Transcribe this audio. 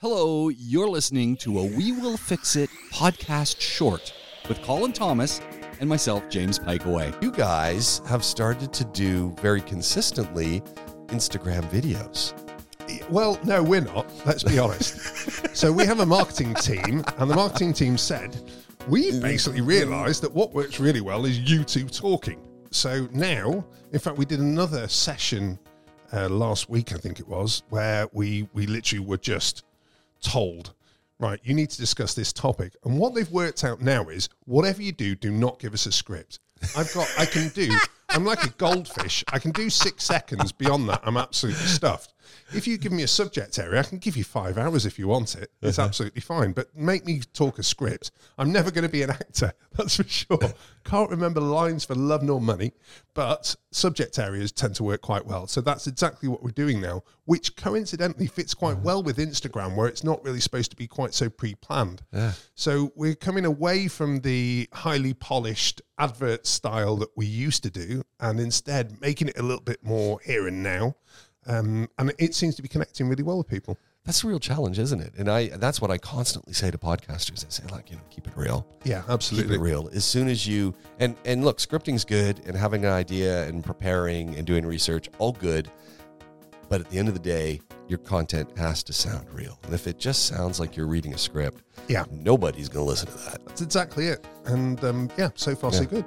Hello, you're listening to a We Will Fix It podcast short with Colin Thomas and myself, James Pikeaway. You guys have started to do very consistently Instagram videos. Well, no, we're not. Let's be honest. so we have a marketing team, and the marketing team said we basically realised that what works really well is you two talking. So now, in fact, we did another session uh, last week, I think it was, where we we literally were just told, right, you need to discuss this topic. And what they've worked out now is whatever you do, do not give us a script. I've got, I can do, I'm like a goldfish. I can do six seconds. Beyond that, I'm absolutely stuffed. If you give me a subject area, I can give you five hours if you want it. It's uh-huh. absolutely fine. But make me talk a script. I'm never going to be an actor, that's for sure. Can't remember lines for love nor money, but subject areas tend to work quite well. So that's exactly what we're doing now, which coincidentally fits quite uh-huh. well with Instagram, where it's not really supposed to be quite so pre planned. So we're coming away from the highly polished advert style that we used to do and instead making it a little bit more here and now. Um, and it seems to be connecting really well with people. That's a real challenge, isn't it? And I that's what I constantly say to podcasters. I say, like, you know, keep it real. Yeah, absolutely. Keep it real. As soon as you and and look, scripting's good and having an idea and preparing and doing research, all good. But at the end of the day, your content has to sound real. And if it just sounds like you're reading a script, Yeah. nobody's going to listen to that. That's exactly it. And um, yeah, so far so good.